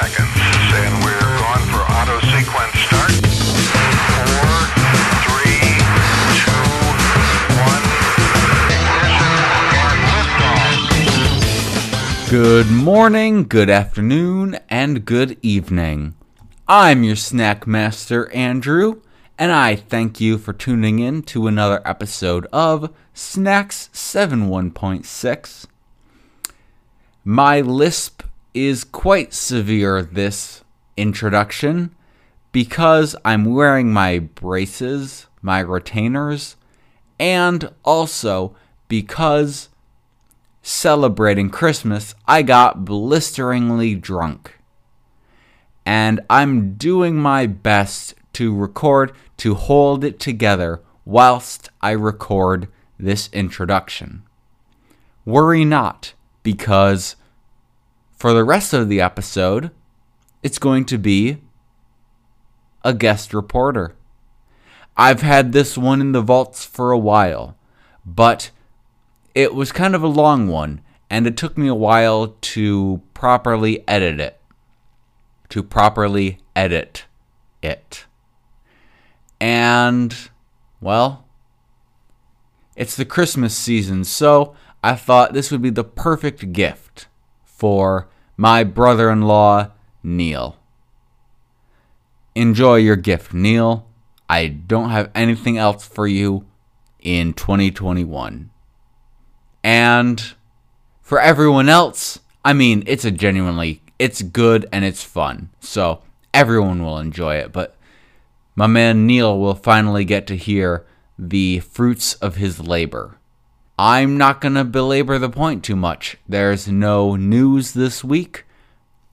seconds. And we're going for auto sequence start. Four, three, two, one. Good morning, good afternoon, and good evening. I'm your snack master, Andrew, and I thank you for tuning in to another episode of Snacks 71.6. My lisp is quite severe this introduction because I'm wearing my braces, my retainers, and also because celebrating Christmas, I got blisteringly drunk. And I'm doing my best to record to hold it together whilst I record this introduction. Worry not, because for the rest of the episode, it's going to be a guest reporter. I've had this one in the vaults for a while, but it was kind of a long one, and it took me a while to properly edit it. To properly edit it. And, well, it's the Christmas season, so I thought this would be the perfect gift for my brother in law, Neil. Enjoy your gift, Neil. I don't have anything else for you in 2021. And for everyone else, I mean, it's a genuinely it's good and it's fun. So everyone will enjoy it, but my man Neil will finally get to hear the fruits of his labor. I'm not going to belabor the point too much. There's no news this week.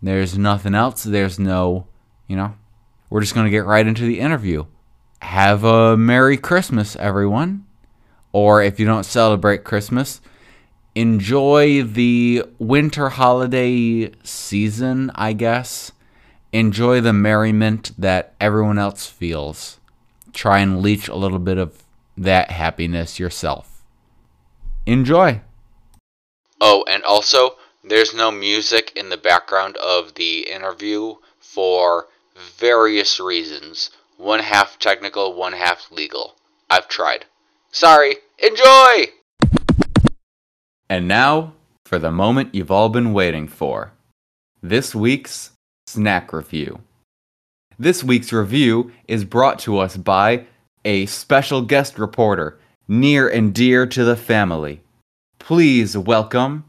There's nothing else. There's no, you know, we're just going to get right into the interview. Have a Merry Christmas, everyone. Or if you don't celebrate Christmas, enjoy the winter holiday season, I guess. Enjoy the merriment that everyone else feels. Try and leech a little bit of that happiness yourself. Enjoy. Oh, and also, there's no music in the background of the interview for various reasons. One half technical, one half legal. I've tried. Sorry. Enjoy! And now, for the moment you've all been waiting for this week's snack review. This week's review is brought to us by a special guest reporter near and dear to the family. Please welcome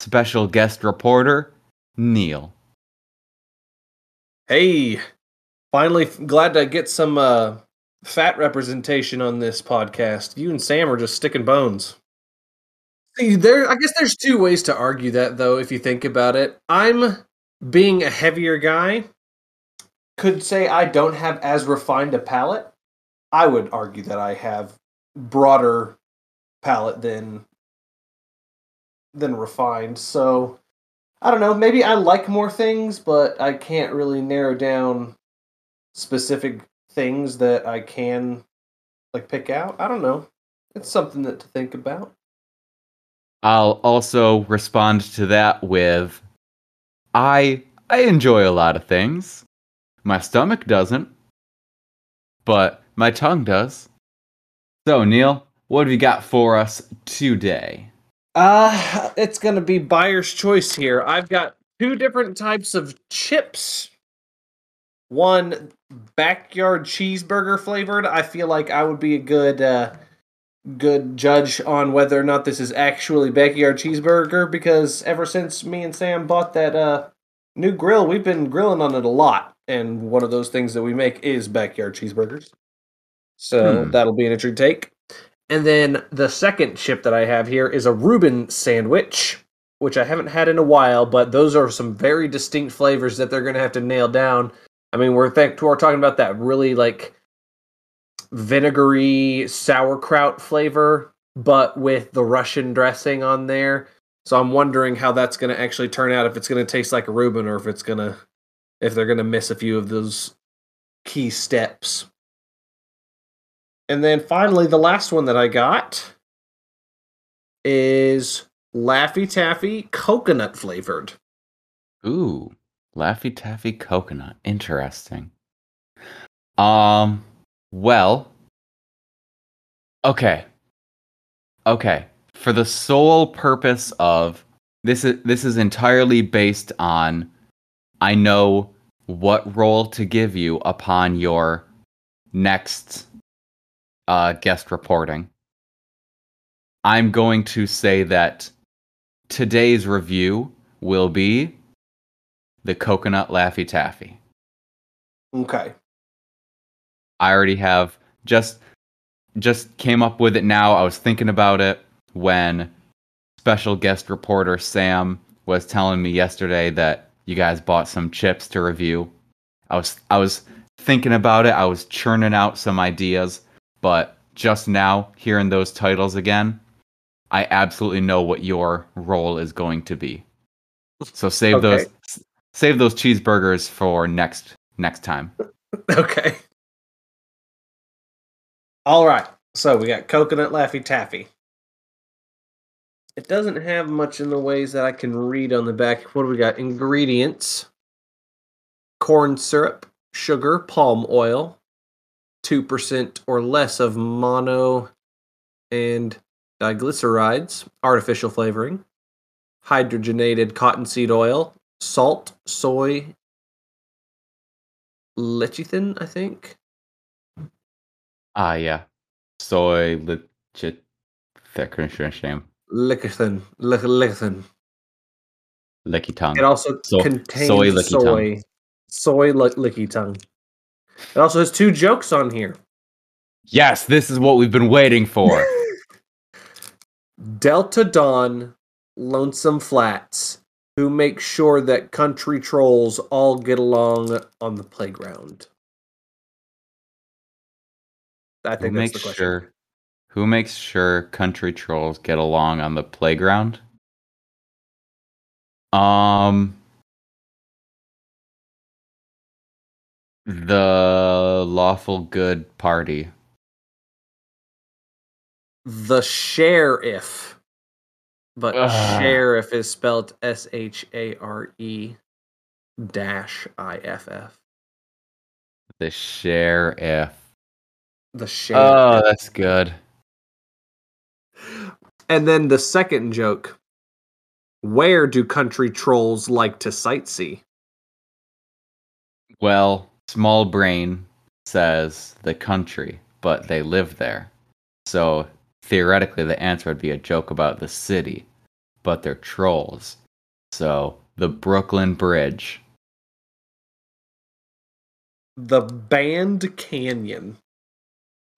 special guest reporter Neil. Hey, finally glad to get some uh, fat representation on this podcast. You and Sam are just sticking bones. See, there. I guess there's two ways to argue that, though. If you think about it, I'm being a heavier guy. Could say I don't have as refined a palate. I would argue that I have broader palette than than refined. So I don't know. Maybe I like more things, but I can't really narrow down specific things that I can like pick out. I don't know. It's something that to think about. I'll also respond to that with I I enjoy a lot of things. My stomach doesn't, but my tongue does. So, Neil, what have you got for us today? Uh, it's going to be buyer's choice here. I've got two different types of chips. One backyard cheeseburger flavored. I feel like I would be a good uh good judge on whether or not this is actually backyard cheeseburger because ever since me and Sam bought that uh new grill, we've been grilling on it a lot and one of those things that we make is backyard cheeseburgers. So Hmm. that'll be an interesting take. And then the second chip that I have here is a Reuben sandwich, which I haven't had in a while, but those are some very distinct flavors that they're going to have to nail down. I mean, we're th- we're talking about that really like vinegary sauerkraut flavor, but with the Russian dressing on there. So I'm wondering how that's going to actually turn out. If it's going to taste like a Reuben, or if it's going to, if they're going to miss a few of those key steps. And then finally, the last one that I got is Laffy Taffy coconut flavored. Ooh. Laffy Taffy coconut. Interesting. Um, well, okay. Okay. For the sole purpose of this is this is entirely based on I know what role to give you upon your next uh, guest reporting. I'm going to say that today's review will be the coconut Laffy Taffy. Okay. I already have just just came up with it now. I was thinking about it when special guest reporter Sam was telling me yesterday that you guys bought some chips to review. I was I was thinking about it. I was churning out some ideas, but just now hearing those titles again, I absolutely know what your role is going to be. So save Okay. those save those cheeseburgers for next next time. Okay. All right. So we got coconut Laffy Taffy. It doesn't have much in the ways that I can read on the back. What do we got? Ingredients corn syrup, sugar, palm oil, 2% or less of mono and diglycerides, artificial flavoring, hydrogenated cottonseed oil, salt, soy, lecithin, I think. Ah yeah. Soy legit shame. Lecithin. Lecithin. Licky tongue. It also So- contains soy soy. tongue. Soy, licky tongue. It also has two jokes on here. Yes, this is what we've been waiting for. Delta Dawn, Lonesome Flats, who make sure that country trolls all get along on the playground. I who think that's makes the question. sure who makes sure country trolls get along on the playground? Um the lawful good party. The sheriff, but Ugh. sheriff is spelled S H A R E dash I F F. The sheriff. The oh, sheriff. Oh, that's good. And then the second joke. Where do country trolls like to sightsee? Well, small brain says the country, but they live there. So theoretically, the answer would be a joke about the city, but they're trolls. So the Brooklyn Bridge. The Band Canyon.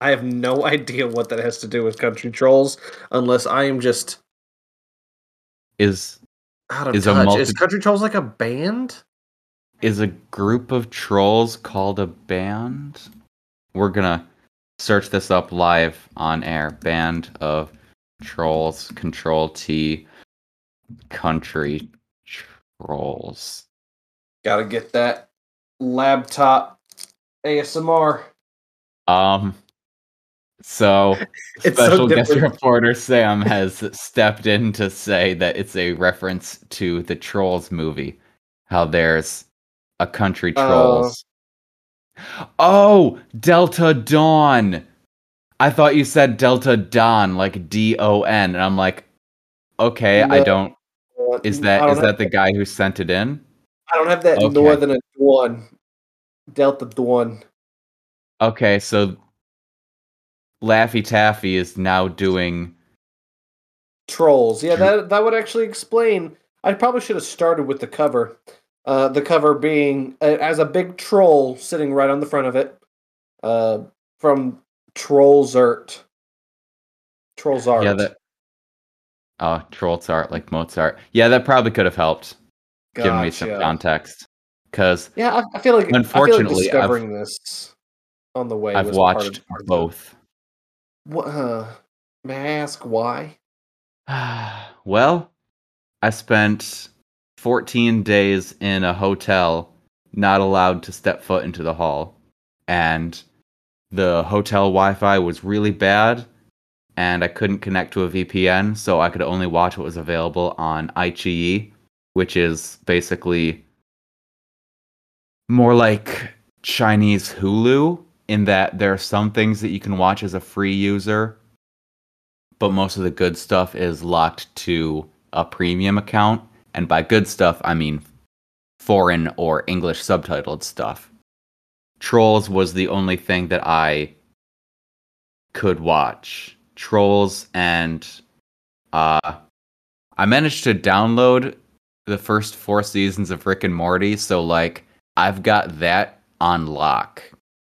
I have no idea what that has to do with country trolls, unless I am just is out of Is touch. multi- Is country trolls like a band? Is a group of trolls called a band. We're gonna search this up live on air. Band of trolls, Control T, country trolls. Gotta get that laptop ASMR. Um. So It's so special guest reporter Sam has stepped in to say that it's a reference to the Trolls movie. How there's a country Oh. trolls. Oh, Delta Dawn. I thought you said Delta Dawn, like D O N, and I'm like, okay, I don't. Is that don't that the guy who sent it in? I don't have that Okay. northern one. Delta Dawn. Okay, so Laffy Taffy is now doing. Trolls. Yeah, that that would actually explain. I probably should have started with the cover. Uh, the cover being uh, as a big troll sitting right on the front of it. Uh, from Trollzert. Art. Trolls Art. Yeah, that. Oh, Trollzart like Mozart. Yeah, that probably could have helped. Give me some context. Because Yeah, I, I feel like Unfortunately, feel I've- discovering this on the way. I've was part of- watched part of both. What? Uh, may I ask why? well, I spent 14 days in a hotel, not allowed to step foot into the hall. And the hotel Wi Fi was really bad, and I couldn't connect to a VPN, so I could only watch what was available on iQIYI, which is basically more like Chinese Hulu in that there are some things that you can watch as a free user, but most of the good stuff is locked to a premium account. And by good stuff, I mean foreign or English subtitled stuff. Trolls was the only thing that I could watch. Trolls and uh I managed to download the first 4 seasons of Rick and Morty, so like I've got that on lock.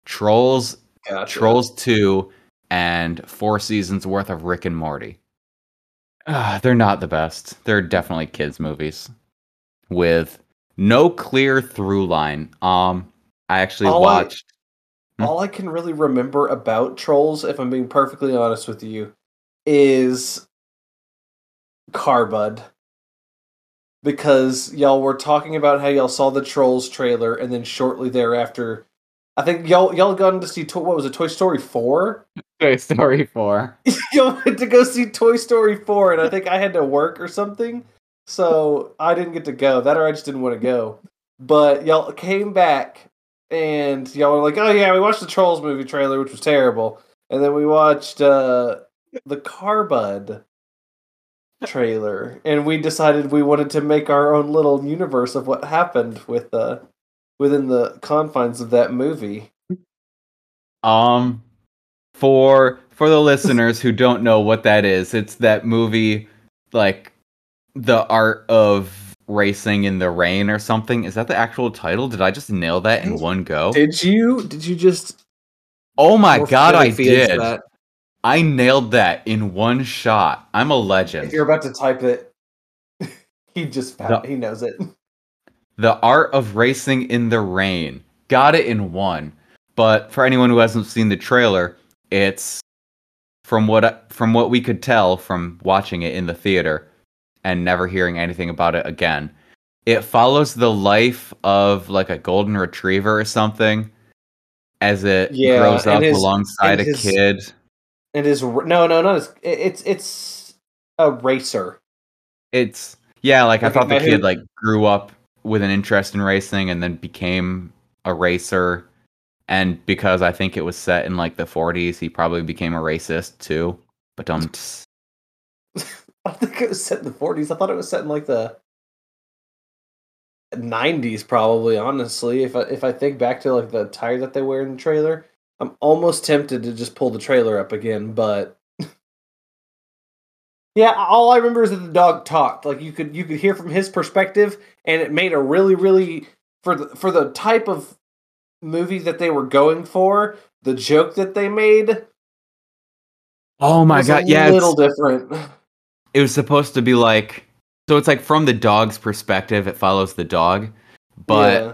Trolls Gotcha. Trolls 2 and 4 seasons worth of Rick and Morty. Ah, they're not the best. They're definitely kids movies with no clear through line. Um I actually All I- watched Hmm? All I can really remember about trolls, if I'm being perfectly honest with you, is Carbud. Because y'all were talking about how y'all saw the Trolls trailer, and then shortly thereafter, I think y'all y'all gone to see to- what was it, Toy Story four? Toy Story 4. y'all went to go see Toy Story four, and I think I had to work or something, so I didn't get to go. That or I just didn't want to go. But y'all came back, and y'all were like, "Oh yeah, we watched the Trolls movie trailer, which was terrible," and then we watched uh, the Carbud trailer, and we decided we wanted to make our own little universe of what happened with uh, within the confines of that movie. Um, for for the listeners who don't know what that is, it's that movie, like the art of racing in the rain or something. Is that the actual title? Did I just nail that in one go? Did you? Did you just? Oh my god, I did! that? I nailed that in one shot. I'm a legend. If you're about to type it, he just The- he knows it. The Art of Racing in the Rain. Got it in one. But for anyone who hasn't seen the trailer, it's from what from what we could tell from watching it in the theater and never hearing anything about it again. It follows the life of like a golden retriever or something as it Yeah, grows up his- alongside a his- kid. It is no, no, no. It's it's it's a racer. It's yeah, like I Like thought the guy who- kid like grew up with an interest in racing and then became a racer. And because I think it was set in like the 40s, he probably became a racist too. But don't. I think it was set in the 40s. I thought it was set in like the 90s, probably. Honestly, if I if I think back to like the attire that they wear in the trailer, I'm almost tempted to just pull the trailer up again, but. Yeah, all I remember is that the dog talked. Like you could you could hear from his perspective, and it made a really really for the for the type of movie that they were going for. The joke that they made Oh my was god, a yeah. little It's, different. it was supposed to be like. So it's like from the dog's perspective, it follows the dog. But Yeah.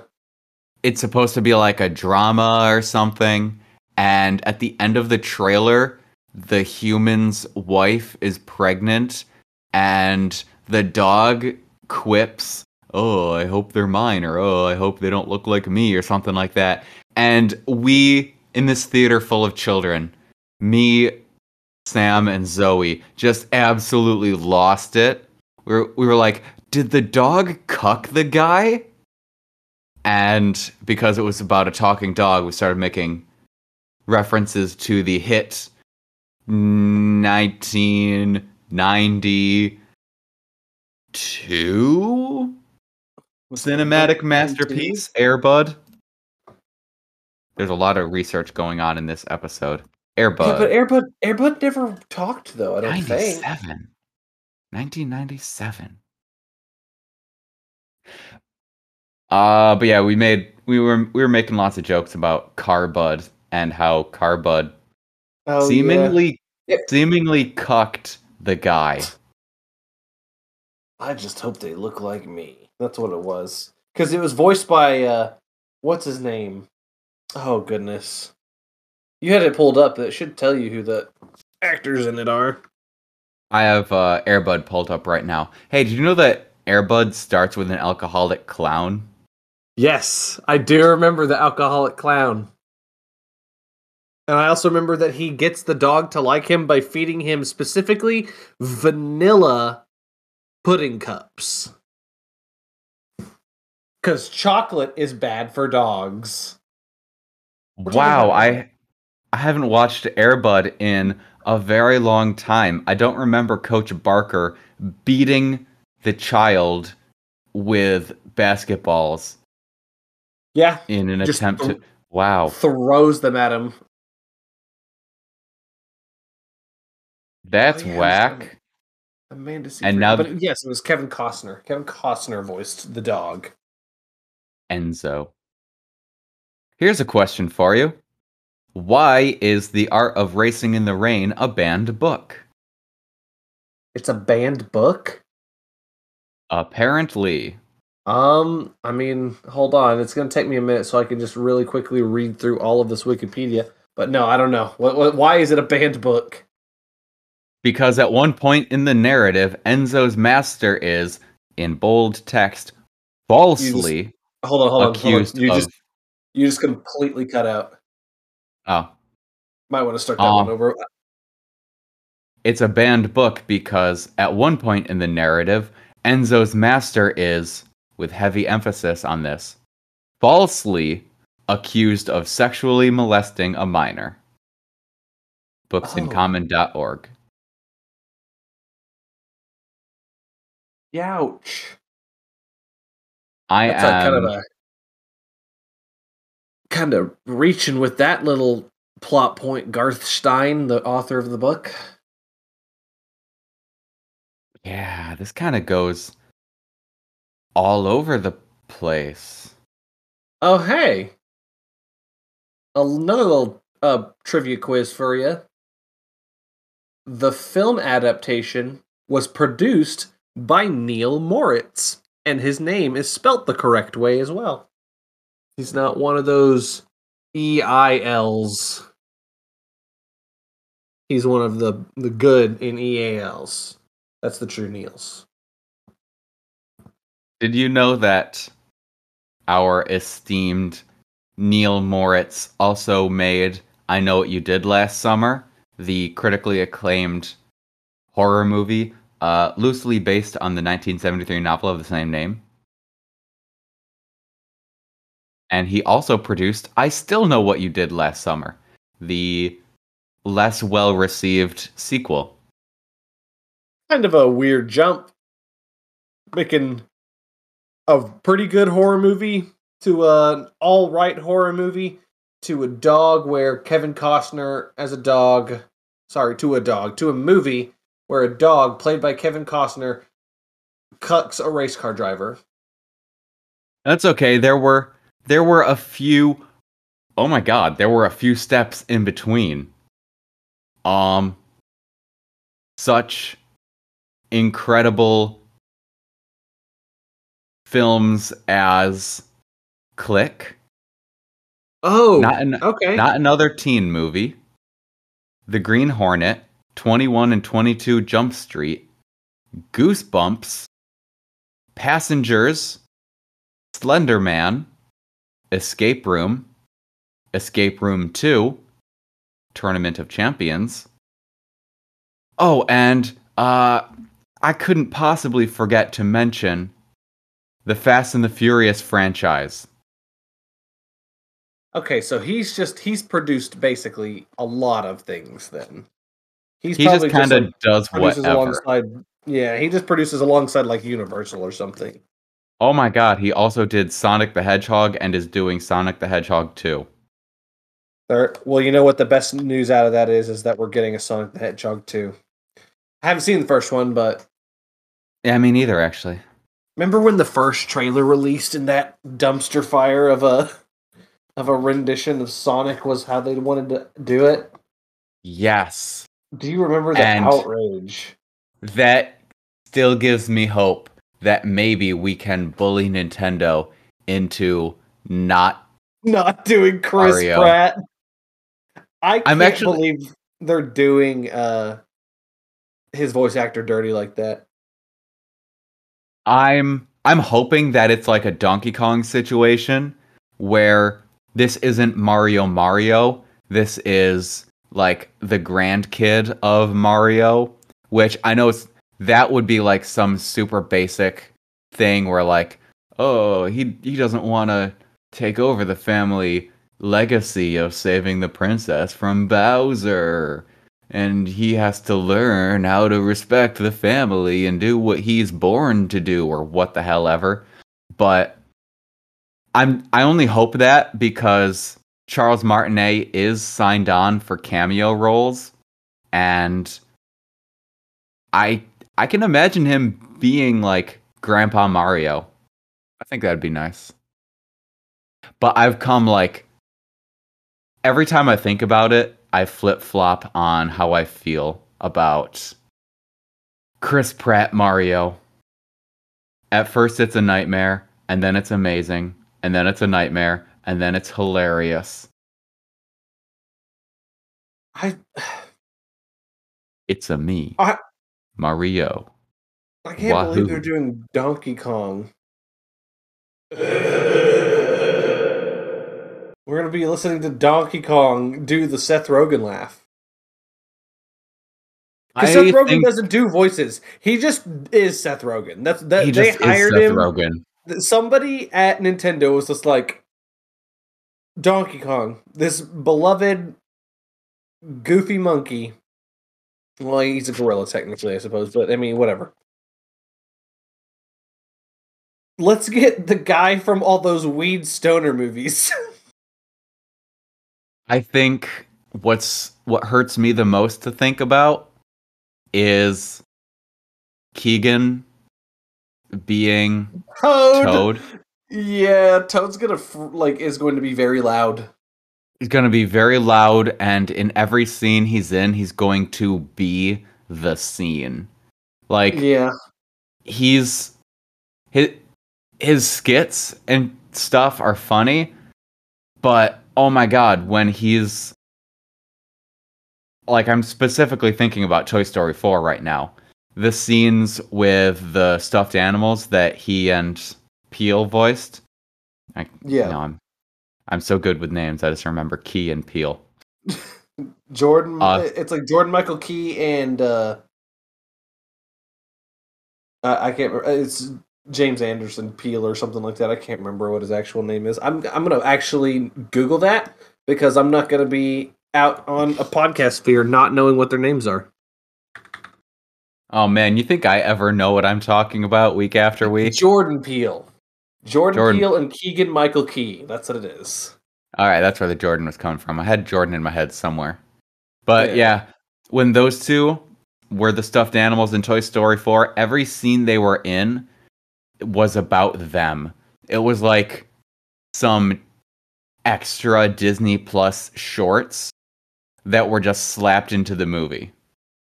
it's supposed to be like a drama or something. And at the end of the trailer, the human's wife is pregnant, and the dog quips, Oh, I hope they're mine, or Oh, I hope they don't look like me, or something like that. And we, in this theater full of children, me, Sam, and Zoe, just absolutely lost it. We were, we were like, Did the dog cuck the guy? And because it was about a talking dog, we started making references to the hit 1992 cinematic masterpiece, Airbud. There's a lot of research going on in this episode. Airbud. Yeah, but Airbud Airbud never talked though. I don't think. 97. 1997. Uh, but yeah, we made we were we were making lots of jokes about Carbud and how Carbud Oh, seemingly Yeah. seemingly cucked the guy. I just hope they look like me. That's what it was. Because it was voiced by uh, what's his name? Oh goodness, you had it pulled up. That should tell you who the actors in it are. I have uh, Airbud pulled up right now. Hey, did you know that Airbud starts with an alcoholic clown? Yes, I do remember the alcoholic clown. And I also remember that he gets the dog to like him by feeding him specifically vanilla pudding cups. Because chocolate is bad for dogs. We're Wow, I I haven't watched Airbud in a very long time. I don't remember Coach Barker beating the child with basketballs Yeah, in an attempt thro- to Wow. throws them at him. That's Oh, yeah, whack. Amanda Seyfried. And now- but yes, it was Kevin Costner. Kevin Costner voiced the dog. Enzo. Here's a question for you. Why is The Art of Racing in the Rain a banned book? It's a banned book. Apparently. Um, I mean, hold on. It's going to take me a minute so I can just really quickly read through all of this Wikipedia. But no, I don't know. What, what why is it a banned book? Because at one point in the narrative, Enzo's master is, in bold text, falsely Hold on, hold on. Hold on. accused You of. just you just completely cut out. oh, Might want to start that Um, one over. it's a banned book because at one point in the narrative, Enzo's master is, with heavy emphasis on this, falsely accused of sexually molesting a minor. Oh. Booksincommon.org. Ouch. I That's am. kind of a kind of reaching with that little plot point. Garth Stein, the author of the book. Yeah, this kind of goes all over the place. Oh, hey. Another little uh, trivia quiz for you. The film adaptation was produced by Neil Moritz, and his name is spelt the correct way as well. He's not one of those EILs. He's one of the, the good in EALs. That's the true Neils. Did you know that our esteemed Neil Moritz also made I Know What You Did Last Summer, the critically acclaimed horror movie, uh, loosely based on the 1973 novel of the same name? And he also produced I Still Know What You Did Last Summer, the less well received sequel. kind of a weird jump making a pretty good horror movie to an all right horror movie to a dog where Kevin Costner as a dog sorry to a dog to a movie where a dog played by Kevin Costner cucks a race car driver. That's okay. There were there were a few Oh my god, there were a few steps in between. Um such incredible films as Click, Oh, not an, okay. not another teen movie. The Green Hornet, 21 and 22 Jump Street, Goosebumps, Passengers, Slender Man, Escape Room, Escape Room 2, Tournament of Champions. Oh, and uh I couldn't possibly forget to mention the Fast and the Furious franchise. Okay, so he's just he's produced basically a lot of things then. He's He just kind of like, does whatever. yeah, he just produces alongside like Universal or something. Oh my god, he also did Sonic the Hedgehog and is doing Sonic the Hedgehog 2. There, well, you know what the best news out of that is is that we're getting a Sonic the Hedgehog 2. I haven't seen the first one, but Yeah, me neither, actually. remember when the first trailer released in that dumpster fire of a of a rendition of Sonic was how they wanted to do it? Yes. Do you remember the And- outrage? That still gives me hope that maybe we can bully Nintendo into not. Not doing Chris Mario. Pratt. I can't I'm actually- believe they're doing uh his voice actor dirty like that. I'm I'm hoping that it's like a Donkey Kong situation where this isn't Mario Mario. This is like the grandkid of Mario, which I know it's, that would be like some super basic thing where like, oh, he he doesn't want to take over the family legacy of saving the princess from Bowser. And he has to learn how to respect the family and do what he's born to do or what the hell ever. But I'm I only hope that because Charles Martinet is signed on for cameo roles and I I can imagine him being like Grandpa Mario. I think that'd be nice. But I've come like every time I think about it, I flip flop on how I feel about Chris Pratt Mario. At first, it's a nightmare, and then it's amazing, and then it's a nightmare, and then it's hilarious. I It's a me, I Mario. I can't believe they're doing Donkey Kong. We're gonna be listening to Donkey Kong do the Seth Rogen laugh. Because Seth Rogen think doesn't do voices. He just is Seth Rogen. That's that he they hired Seth him. Rogen. Somebody at Nintendo was just like Donkey Kong, this beloved goofy monkey. Well, he's a gorilla technically, I suppose, but I mean, whatever. Let's get the guy from all those weed stoner movies. I think what's what hurts me the most to think about is Keegan being Toad. Toad. Yeah, Toad's gonna like is going to be very loud. He's to be very loud, and in every scene he's in, he's going to be the scene. Like Yeah, he's his his skits and stuff are funny, but oh my god, when he's like I'm specifically thinking about Toy Story 4 right now. The scenes with the stuffed animals that he and Peele voiced. I, yeah. no, I'm I'm so good with names. I just remember Key and Peele. Jordan. Uh, it's like Jordan Michael Key and uh, I, I can't. remember. It's James Anderson Peele or something like that. I can't remember what his actual name is. I'm I'm gonna actually Google that because I'm not gonna be out on a podcast sphere not knowing what their names are. Oh man, you think I ever know what I'm talking about week after week? Jordan Peele. Jordan, Jordan. Peele and Keegan Michael Key. That's what it is. All right, that's where the Jordan was coming from. I had Jordan in my head somewhere. But Yeah. yeah, when those two were the stuffed animals in Toy Story 4, every scene they were in was about them. It was like some extra Disney Plus shorts that were just slapped into the movie.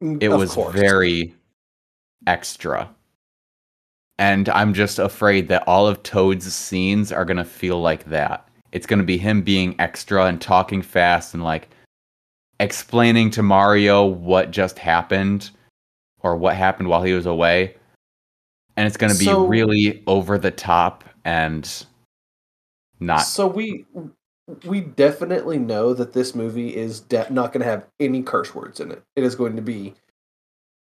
Mm, it Of was course. very extra. And I'm just afraid that all of Toad's scenes are going to feel like that. It's going to be him being extra and talking fast and like explaining to Mario what just happened or what happened while he was away. And it's going to be So- really over the top and not So we we definitely know that this movie is de- not going to have any curse words in it. It is going to be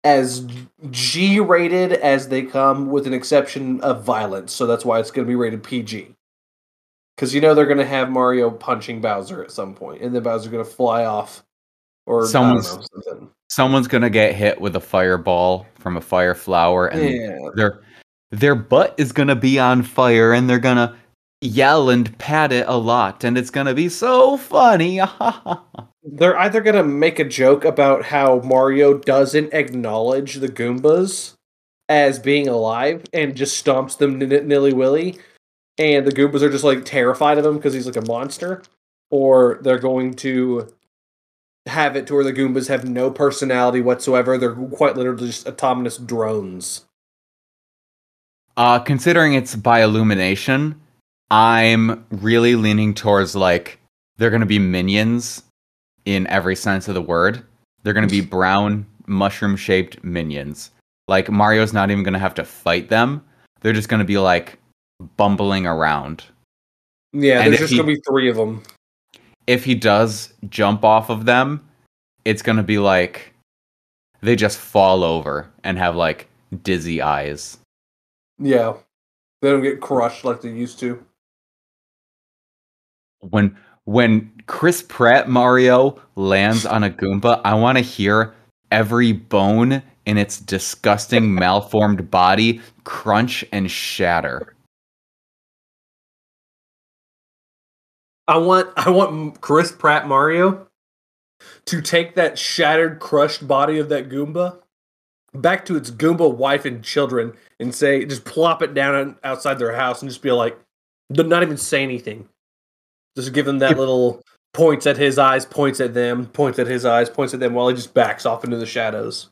as G rated as they come, with an exception of violence. So that's why it's going to be rated PG. Because you know they're going to have Mario punching Bowser at some point, and then Bowser's going to fly off, or Someone's- know, someone's going to get hit with a fireball from a fire flower and Yeah, their their butt is gonna be on fire and they're gonna yell and pat it a lot and it's gonna be so funny they're either going to make a joke about how Mario doesn't acknowledge the Goombas as being alive and just stomps them n- nilly willy, and the Goombas are just like terrified of him because he's like a monster, or they're going to have it to where the Goombas have no personality whatsoever. They're quite literally just autonomous drones. uh considering it's by illumination i'm really leaning towards like they're gonna be minions in every sense of the word they're gonna be brown mushroom shaped minions like mario's not even gonna have to fight them they're just gonna be like bumbling around Yeah, And there's just he- gonna be three of them. if he does jump off of them, it's gonna be like they just fall over and have like dizzy eyes. Yeah, They don't get crushed like they used to. When when Chris Pratt Mario lands on a Goomba, I want to hear every bone in its disgusting malformed body crunch and shatter. I want I want Chris Pratt Mario to take that shattered, crushed body of that Goomba back to its Goomba wife and children and say, just plop it down outside their house and just be like, not even say anything. Just give him that little points at his eyes, points at them, points at his eyes, points at them while he just backs off into the shadows.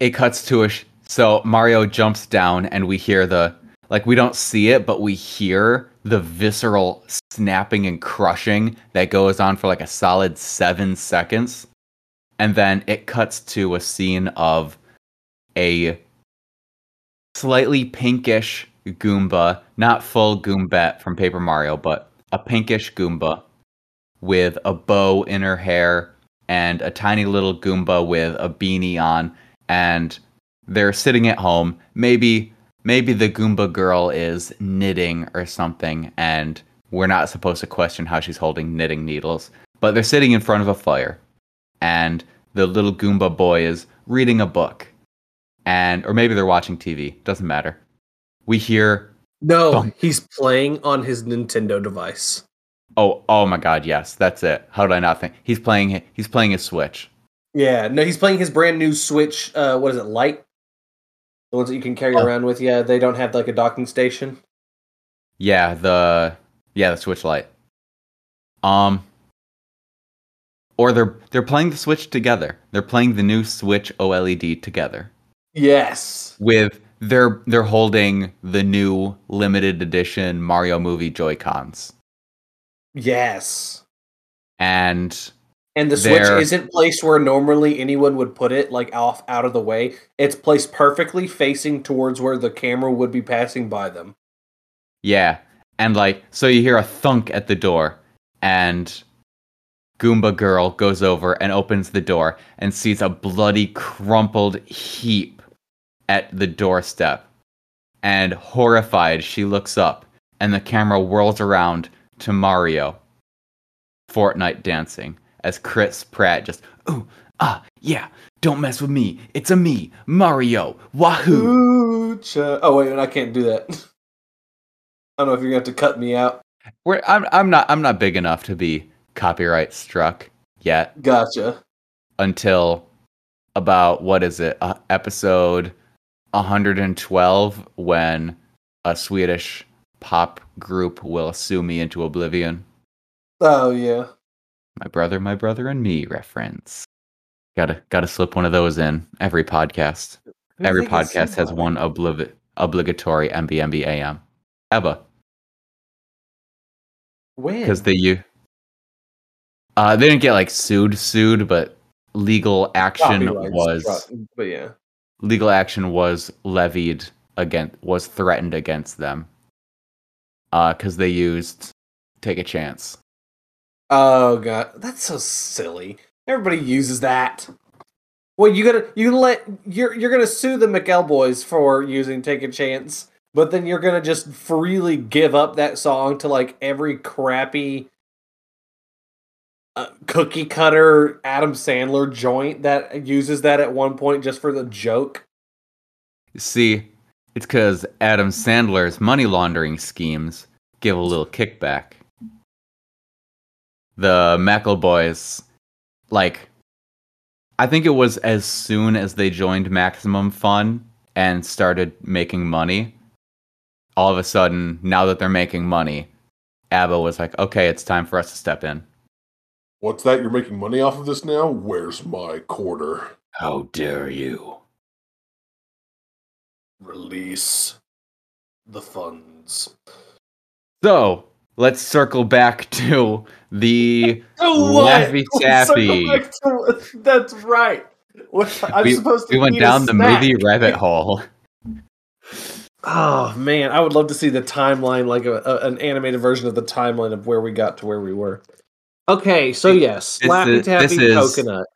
It cuts to a sh- so Mario jumps down and we hear the like we don't see it, but we hear the visceral snapping and crushing that goes on for like a solid seven seconds. And then it cuts to a scene of a slightly pinkish Goomba, not full Goombette from Paper Mario, but a pinkish Goomba with a bow in her hair and a tiny little Goomba with a beanie on. And they're sitting at home. Maybe maybe the Goomba girl is knitting or something, and we're not supposed to question how she's holding knitting needles. But they're sitting in front of a fire, and the little Goomba boy is reading a book, and or maybe they're watching TV. Doesn't matter. We hear No, Thump. he's playing on his Nintendo device. oh oh my god yes that's it. How did I not think he's playing he's playing his Switch. Yeah, no, he's playing his brand new Switch. Uh, what is it, Light? The ones that you can carry Oh. around with. Yeah, they don't have like a docking station. Yeah, the yeah, the Switch Lite. Um or they're they're playing the Switch together. They're playing the new Switch OLED together. Yes. With they're they're holding the new limited edition Mario movie Joy-Cons. Yes. And And the Switch isn't placed where normally anyone would put it, like off out of the way. It's placed perfectly facing towards where the camera would be passing by them. yeah, and like so you hear a thunk at the door and Goomba girl goes over and opens the door and sees a bloody crumpled heap at the doorstep. And horrified, she looks up and the camera whirls around to Mario Fortnite dancing as Chris Pratt just ooh ah yeah don't mess with me it's a me Mario wahoo Ooh, cha- Oh wait, I can't do that. I don't know if you're gonna have to cut me out. We're, I'm I'm not I'm not big enough to be copyright struck yet Gotcha. until about what is it uh, episode 112 when a Swedish pop group will sue me into oblivion. Oh yeah. My brother, my brother, and me reference. Gotta gotta slip one of those in every podcast. Every podcast has one obliv- obligatory MBMB AM. ABBA. When? because they you uh they didn't get like sued sued but legal action was But yeah. Legal action was levied against was threatened against them uh because they used take a chance Oh god, that's so silly. Everybody uses that. Well, you gotta you let you're you're gonna sue the McElboys for using "Take a Chance," but then you're gonna just freely give up that song to like every crappy uh, cookie cutter Adam Sandler joint that uses that at one point just for the joke. see it's because adam sandler's money laundering schemes give a little kickback the McElboys like I think it was as soon as they joined Maximum Fun and started making money. All of a sudden, now that they're making money, ABBA was like, "Okay, it's time for us to step in." What's that? You're making money off of this now? Where's my quarter? How dare you? Release the funds. So let's circle back to the what? Laffy Taffy. to- That's right. What- I'm we, supposed to we went down the snack. movie rabbit hole. Oh man, I would love to see the timeline, like a, a- an animated version of the timeline of where we got to where we were. Okay, so yes, This Laffy is- Taffy this is- coconut.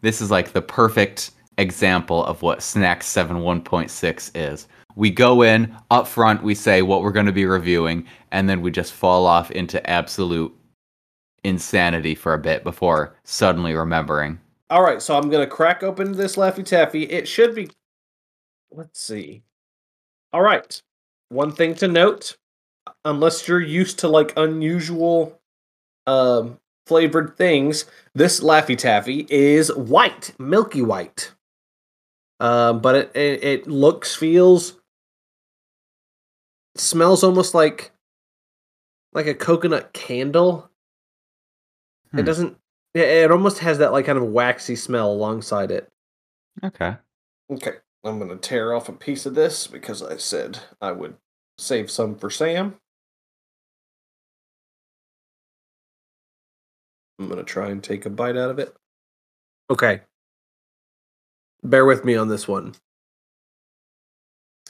This is like the perfect example of what Snack 7 1.6 is. we go in up front, we say what we're going to be reviewing, and then we just fall off into absolute insanity for a bit before suddenly remembering. All right, so I'm gonna crack open this Laffy Taffy. It should be. Let's see. All right. One thing to note: unless you're used to like unusual, um, flavored things, this Laffy Taffy is white, milky white. Um, but it, it it looks, feels, smells almost like like a coconut candle. It Hmm. doesn't. It, it almost has that like kind of waxy smell alongside it. Okay. Okay, I'm gonna tear off a piece of this because I said I would save some for Sam. I'm gonna try and take a bite out of it. Okay. Bear with me on this one.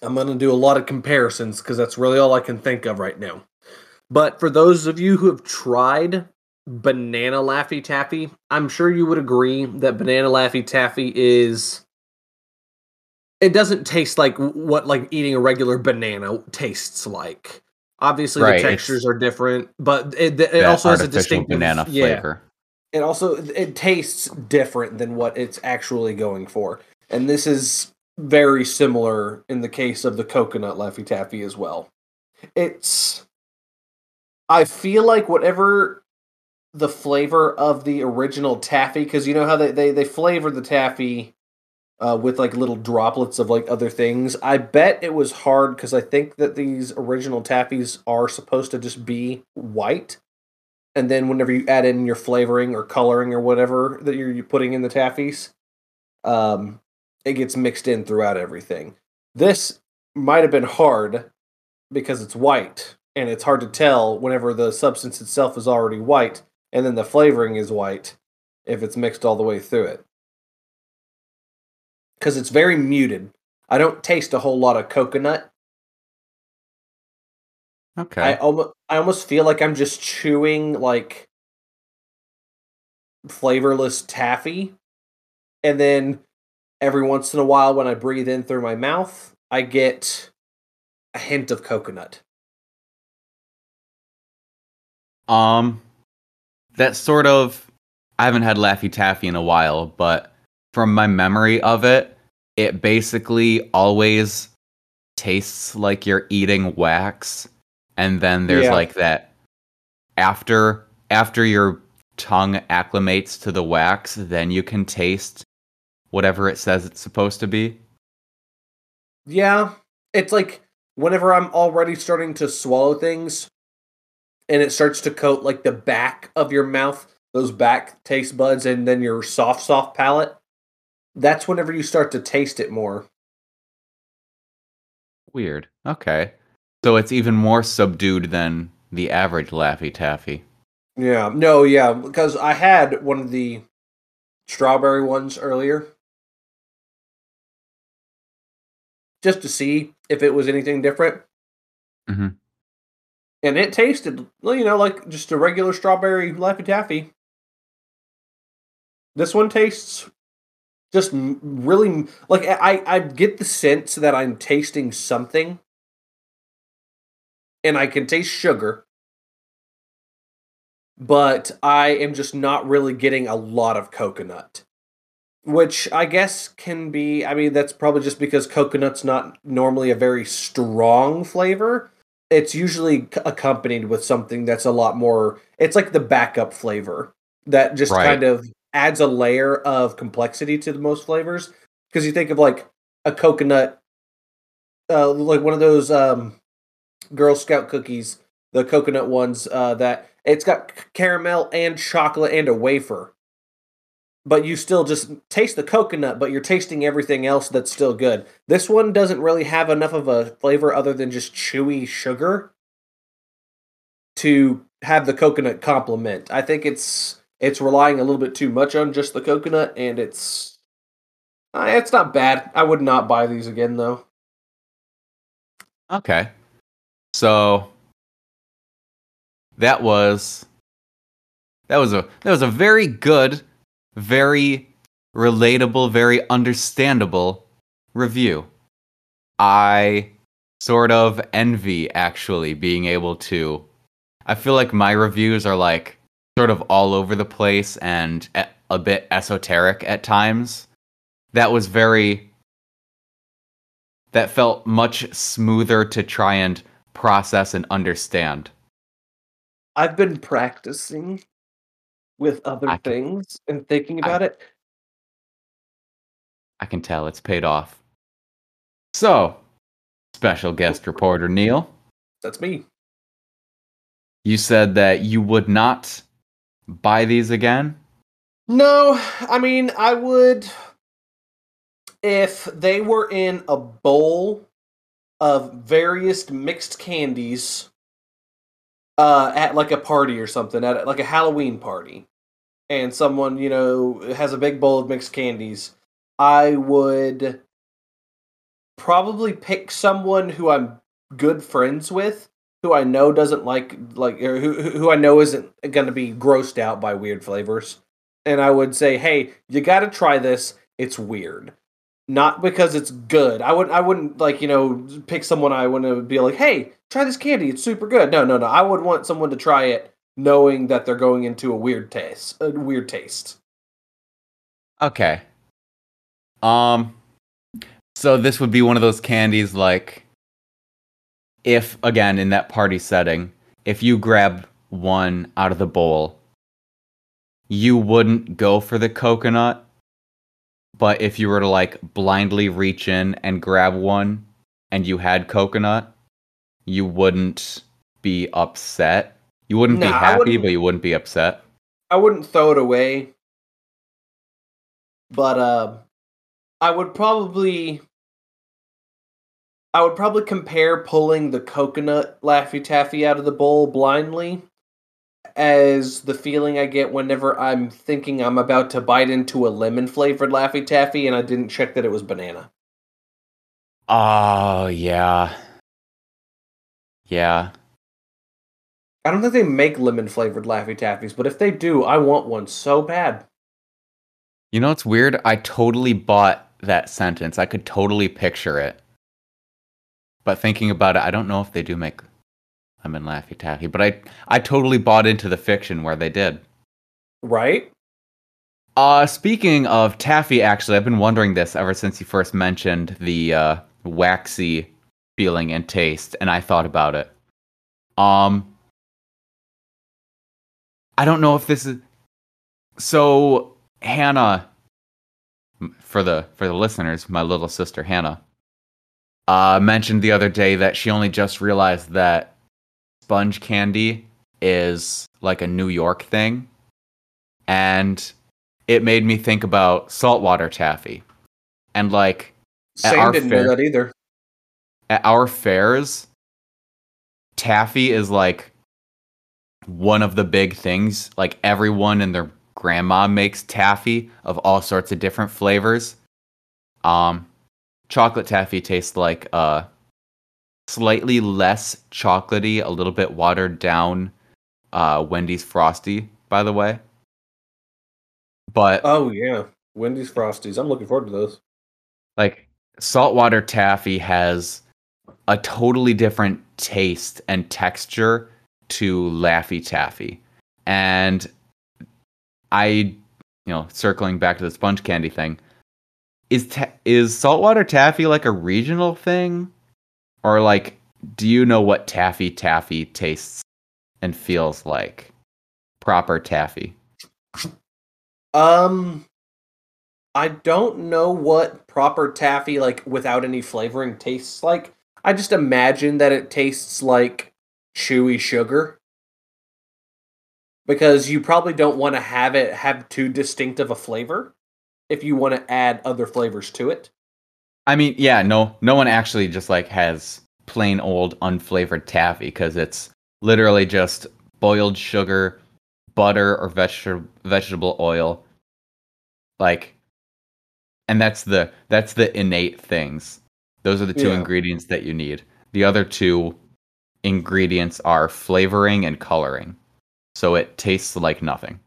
I'm gonna do a lot of comparisons because that's really all I can think of right now. But for those of you who have tried banana Laffy Taffy, I'm sure you would agree that banana Laffy Taffy is it doesn't taste like what like eating a regular banana tastes like. Obviously, Right, the it's textures are different, but it, it That also has a distinct banana flavor. it also it tastes different than what it's actually going for. And this is very similar in the case of the coconut laffy taffy as well. It's i feel like whatever the flavor of the original taffy because you know how they, they they flavor the taffy uh, with like little droplets of like other things i bet it was hard because i think that these original taffies are supposed to just be white and then whenever you add in your flavoring or coloring or whatever that you're, putting in the taffies, um, it gets mixed in throughout everything. This might have been hard because it's white, and it's hard to tell whenever the substance itself is already white, and then the flavoring is white if it's mixed all the way through it. Because it's very muted. I don't taste a whole lot of coconut Okay. I almost I almost feel like I'm just chewing like flavorless taffy, and then every once in a while when I breathe in through my mouth, I get a hint of coconut. Um, that sort of. I haven't had Laffy Taffy in a while, but from my memory of it, it basically always tastes like you're eating wax, and then there's Yeah. like that after after your tongue acclimates to the wax, then you can taste whatever it says it's supposed to be. Yeah, it's like whenever I'm already starting to swallow things, and it starts to coat like the back of your mouth, those back taste buds, and then your soft, soft palate. That's whenever you start to taste it more. Weird. Okay. So it's even more subdued than the average Laffy Taffy. Yeah, no, yeah, because I had one of the strawberry ones earlier. Just to see if it was anything different. Mhm. And it tasted, you know, like just a regular strawberry Laffy Taffy. This one tastes just really like I, I get the sense that I'm tasting something and I can taste sugar but I am just not really getting a lot of coconut. Which I guess can be, I mean, that's probably just because coconut's not normally a very strong flavor. It's usually accompanied with something that's a lot more, it's like the backup flavor that just Right. kind of adds a layer of complexity to the most flavors. Because you think of like a coconut, uh, like one of those um, Girl Scout cookies, the coconut ones uh, that it's got caramel and chocolate and a wafer. But you still just taste the coconut, but you're tasting everything else that's still good. This one doesn't really have enough of a flavor other than just chewy sugar to have the coconut complement. I think it's it's relying a little bit too much on just the coconut, and it's uh, it's not bad. I would not buy these again though. Okay. So that was that was a that was a very good, very relatable, very understandable review. I sort of envy actually being able to. I feel like my reviews are like sort of all over the place and a, a bit esoteric at times. That was very. That felt much smoother to try and process and understand. I've been practicing with other I can- things and thinking I- about it. I can tell it's paid off. So, special guest reporter Neil, That's me. you said that you would not buy these again. No, I mean, I would if they were in a bowl of various mixed candies uh at like a party or something, at like a Halloween party. And someone, you know, has a big bowl of mixed candies. I would probably pick someone who I'm good friends with, who I know doesn't like like or who who I know isn't going to be grossed out by weird flavors and I would say, "Hey, you got to try this. It's weird." Not because it's good. I would I wouldn't like, you know, pick someone I want to be like, "Hey, try this candy. It's super good." No, no, no. I would want someone to try it knowing that they're going into a weird taste, a weird taste. Okay. Um so this would be one of those candies like if again in that party setting, if you grab one out of the bowl, you wouldn't go for the coconut, but if you were to like blindly reach in and grab one and you had coconut, you wouldn't be upset. You wouldn't be happy, wouldn't- but you wouldn't be upset. I wouldn't throw it away. But uh I would probably I would probably compare pulling the coconut Laffy Taffy out of the bowl blindly as the feeling I get whenever I'm thinking I'm about to bite into a lemon flavored Laffy Taffy and I didn't check that it was banana. Oh, yeah. Yeah. I don't think they make lemon flavored Laffy Taffies, but if they do, I want one so bad. You know what's weird? I totally bought that sentence. I could totally picture it. But thinking about it, I don't know if they do make lemon Laffy Taffy, but I I totally bought into the fiction where they did. Right? Uh speaking of taffy actually, I've been wondering this ever since you first mentioned the uh waxy feeling and taste and I thought about it. Um I don't know if this is so Hannah for the for the listeners, my little sister Hannah uh mentioned the other day that she only just realized that sponge candy is like a New York thing. And it made me think about saltwater taffy. And like Sam didn't fair- know that either. at our fairs, taffy is like one of the big things. Like everyone and their grandma makes taffy of all sorts of different flavors. Um, chocolate taffy tastes like uh, slightly less chocolatey, a little bit watered down uh, Wendy's Frosty, by the way. But Oh yeah, Wendy's Frosties. I'm looking forward to those. like saltwater taffy has a totally different taste and texture to Laffy Taffy. And I, you know, circling back to the sponge candy thing, is ta- is saltwater taffy like a regional thing, or like, do you know what taffy taffy tastes and feels like? Proper taffy. Um, I don't know what proper taffy like without any flavoring tastes like. I just imagine that it tastes like chewy sugar. Because you probably don't want to have it have too distinctive a flavor if you want to add other flavors to it. I mean, yeah, no, no one actually just like has plain old unflavored taffy because it's literally just boiled sugar, butter, or vegetable vegetable oil. Like, and that's the that's the innate things. Those are the two Yeah. ingredients that you need. The other two ingredients are flavoring and coloring, so it tastes like nothing.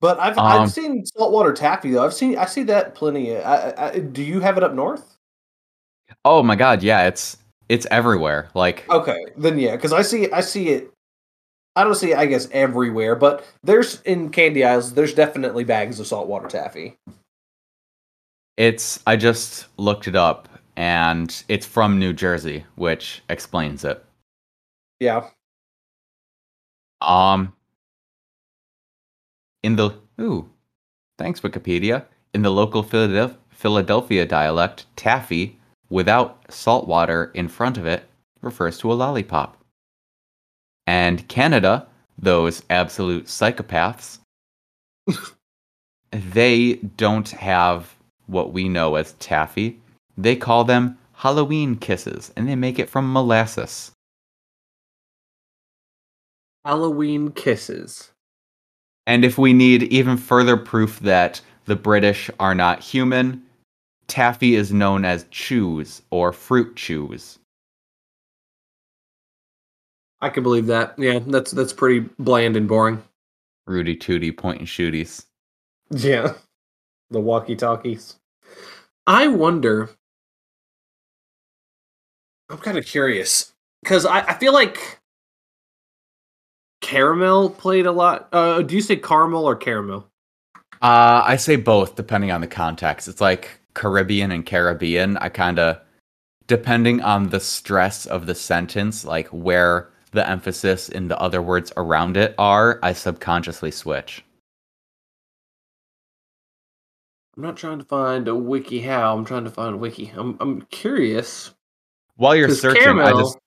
But I've Um, I've seen saltwater taffy though. I've seen I see that plenty. I, I, do you have it up north? Oh my god, yeah, it's it's everywhere. Like Okay, then yeah, because I see I see it. I don't see it, I guess everywhere, but there's in candy aisles. There's definitely bags of saltwater taffy. it's I just looked it up and it's from New Jersey, which explains it. Yeah, Um in the ooh, thanks Wikipedia. In the local Philadelphia, Philadelphia dialect, taffy without salt water in front of it refers to a lollipop. And Canada, those absolute psychopaths, they don't have what we know as taffy. They call them Halloween kisses, and they make it from molasses. Halloween kisses. And if we need even further proof that the British are not human, taffy is known as chews or fruit chews. I can believe that. Yeah, that's that's pretty bland and boring. Rudy Tooty point and shooties. Yeah, the walkie talkies. I wonder. I'm kind of curious because I, I feel like caramel played a lot. Uh, do you say caramel or caramel? Uh, I say both depending on the context. It's like Caribbean and Caribbean. I kind of, depending on the stress of the sentence, like where the emphasis in the other words around it are, I subconsciously switch. I'm not trying to find a wiki how. I'm trying to find a wiki. I'm I'm curious. While you're searching, caramel, I just,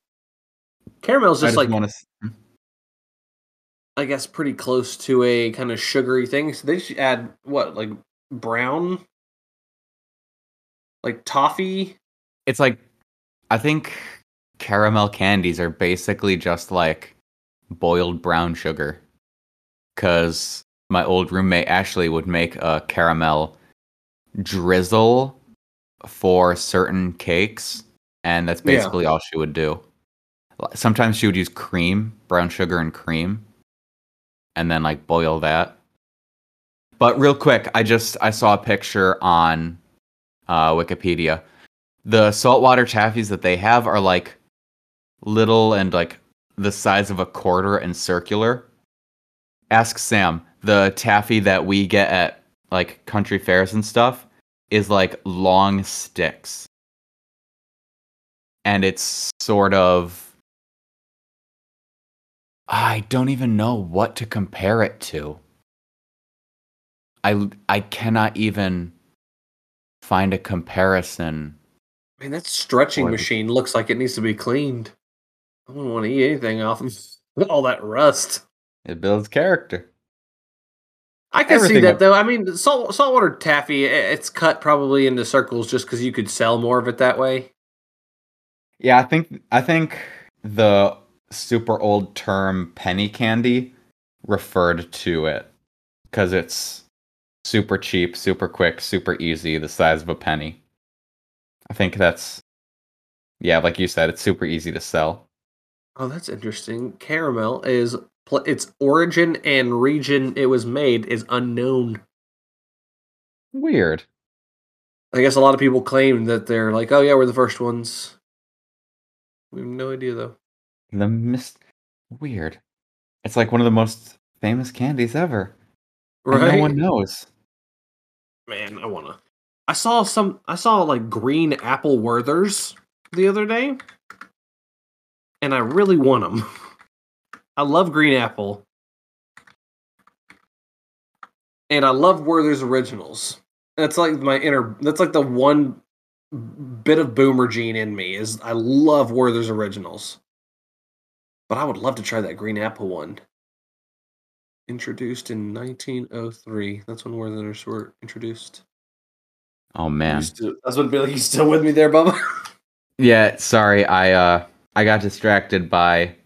caramel's I just just like want to. I guess pretty close to a kind of sugary thing. So they should add what like brown, like toffee. It's like, I think caramel candies are basically just like boiled brown sugar. Because my old roommate Ashley would make a caramel drizzle for certain cakes, and that's Yeah. basically all she would do. Sometimes she would use cream, brown sugar, and cream, and then like boil that. But real quick, I just I saw a picture on uh, Wikipedia. The saltwater taffies that they have are like little and like the size of a quarter and circular. Ask Sam. The taffy that we get at like country fairs and stuff is like long sticks. And it's sort of I don't even know what to compare it to. I I cannot even find a comparison. Man, that stretching Boy. machine looks like it needs to be cleaned. I don't want to eat anything off of all that rust. It builds character. I can see that though. I mean, salt saltwater taffy, it's cut probably into circles just because you could sell more of it that way. Yeah, I think I think the super old term penny candy referred to it because it's super cheap, super quick, super easy, the size of a penny. I think that's yeah, like you said, it's super easy to sell. Oh, that's interesting. Caramel is its origin and region it was made is unknown. Weird. I guess a lot of people claim that they're like, "Oh yeah, we're the first ones." We have no idea though. The mist weird. It's like one of the most famous candies ever. Right? no one knows. Man, I wanna. I saw some. I saw like green apple Werthers the other day, and I really want them. I love green apple, and I love Werther's originals. That's like my inner. That's like the one bit of boomer gene in me is I love Werther's originals. But I would love to try that green apple one. Introduced in 1903. That's when Werther's were introduced. Oh man. still- I was gonna be like, you still with me there, Bubba? Yeah, sorry. I uh I got distracted by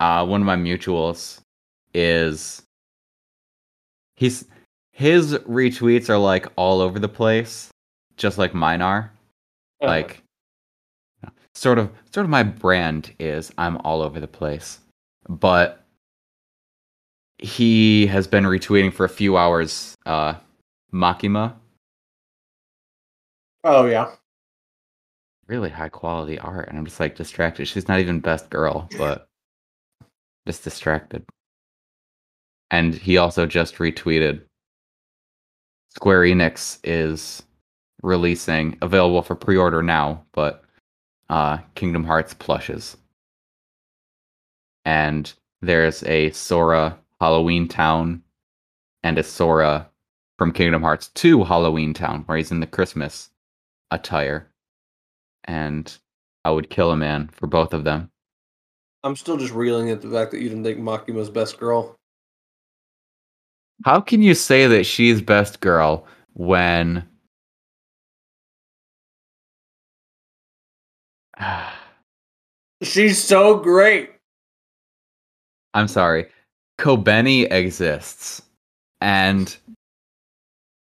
uh one of my mutuals is he's his retweets are like all over the place, just like mine are. Like sort of sort of my brand is I'm all over the place. But he has been retweeting for a few hours uh Makima oh yeah, really high quality art, and I'm just like distracted. She's not even best girl, but just distracted. And he also just retweeted Square Enix is releasing available for pre-order now, but uh Kingdom Hearts plushes. And there's a Sora Halloween Town and a Sora from Kingdom Hearts 2 Halloween Town where he's in the Christmas attire. And I would kill a man for both of them. I'm still just reeling at the fact that you didn't think Makima's best girl. How can you say that she's best girl when She's so great. I'm sorry. Kobeni exists. And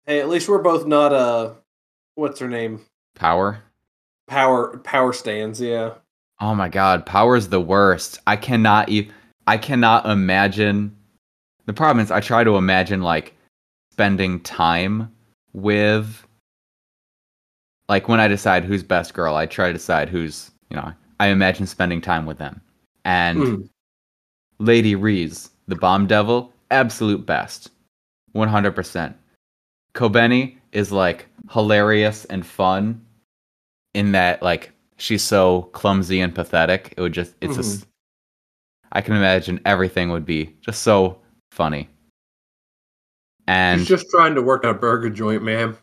Hey, at least we're both not uh what's her name? power. Power power stands, yeah. Oh my god, power's the worst. I cannot e- I cannot imagine the problem is I try to imagine like spending time with like when I decide who's best girl, I try to decide who's, you know, I imagine spending time with them. And Mm. Lady Reze, the bomb devil, absolute best. 100%. Kobeni is like hilarious and fun in that like she's so clumsy and pathetic. It would just it's just I can imagine everything would be just so funny. And She's just trying to work at a burger joint, man.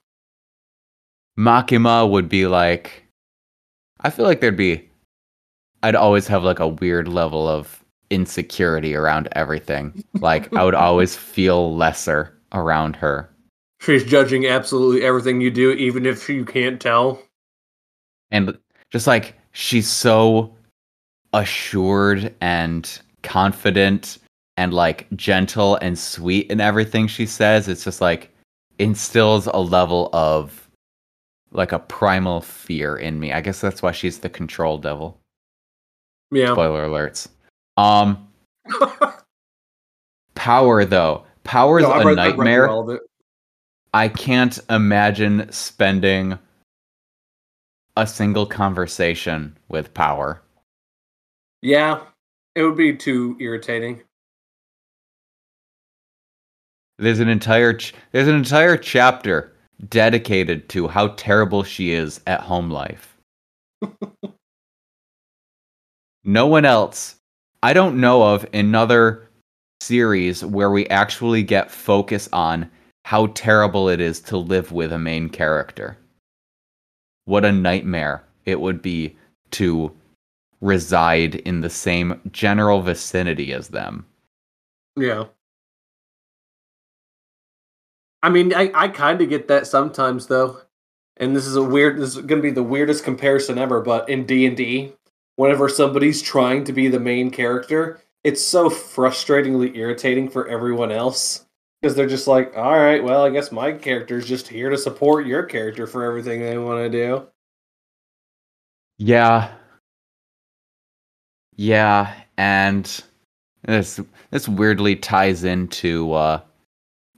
Makima would be like I feel like there'd be I'd always have like a weird level of insecurity around everything. Like I would always feel lesser around her. She's judging absolutely everything you do, even if you can't tell. And just like she's so assured and confident and like gentle and sweet in everything she says, it's just like instills a level of like a primal fear in me. I guess that's why she's the control devil. Yeah. Spoiler alerts. Um power though. Power's No, a read- I nightmare. all. I can't imagine spending a single conversation with power. Yeah, it would be too irritating. There's an entire ch- there's an entire chapter dedicated to how terrible she is at home life. no one else I don't know of another series where we actually get focus on how terrible it is to live with a main character. What a nightmare it would be to reside in the same general vicinity as them. Yeah. I mean, I, I kind of get that sometimes though, and this is a weird. This is going to be the weirdest comparison ever. But in D and D, whenever somebody's trying to be the main character, it's so frustratingly irritating for everyone else because they're just like, "All right, well, I guess my character's just here to support your character for everything they want to do." Yeah. Yeah, and this this weirdly ties into uh,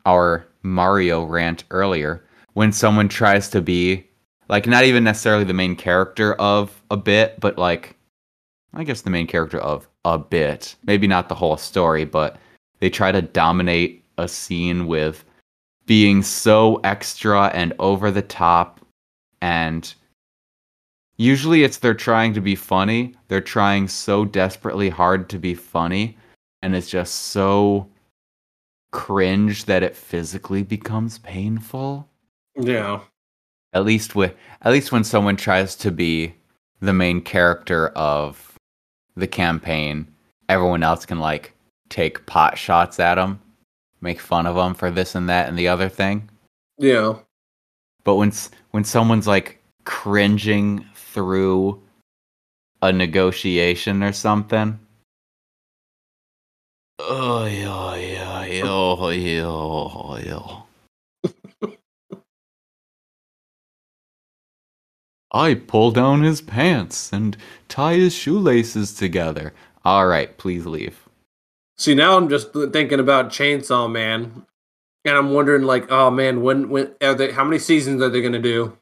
our Mario rant earlier when someone tries to be like not even necessarily the main character of a bit, but like I guess the main character of a bit. Maybe not the whole story, but they try to dominate a scene with being so extra and over the top and usually it's they're trying to be funny. They're trying so desperately hard to be funny and it's just so cringe that it physically becomes painful. Yeah. At least with at least when someone tries to be the main character of the campaign, everyone else can like take pot shots at them, make fun of them for this and that and the other thing. Yeah. But when when someone's like cringing through a negotiation or something, oh yeah, yeah, yeah, yeah, yeah. I pull down his pants and tie his shoelaces together. All right, please leave. See, now I'm just thinking about Chainsaw Man, and I'm wondering, like, oh man, when when are they? How many seasons are they going to do?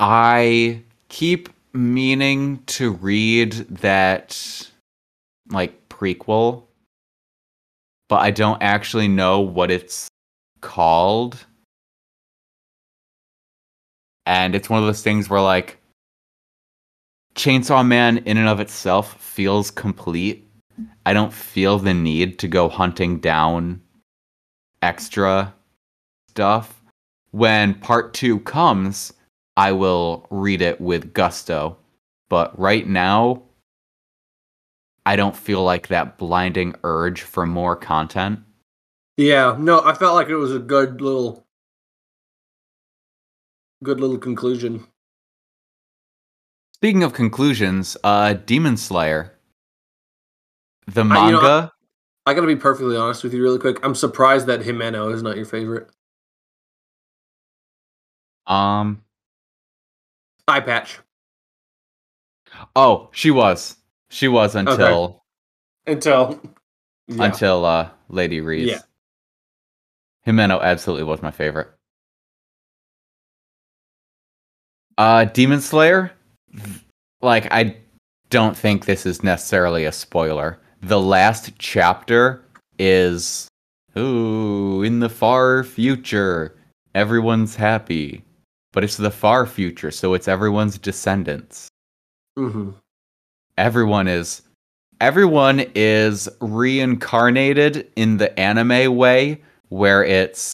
I keep meaning to read that like prequel, but I don't actually know what it's called. And it's one of those things where like Chainsaw Man in and of itself feels complete. I don't feel the need to go hunting down extra stuff. When part 2 comes, I will read it with gusto. But right now, I don't feel like that blinding urge for more content. Yeah, no, I felt like it was a good little, good little conclusion. Speaking of conclusions, uh Demon Slayer. The I- you manga, know, I gotta be perfectly honest with you, really quick. I'm surprised that Himeno is not your favorite. um Eye patch oh, she was. She was until until yeah. until uh Lady Reze. Yeah. Himeno absolutely was my favorite. Uh Demon Slayer? Like I don't think this is necessarily a spoiler. The last chapter is ooh, in the far future, everyone's happy. But it's the far future, so it's everyone's descendants hmm everyone is everyone is reincarnated in the anime way where it's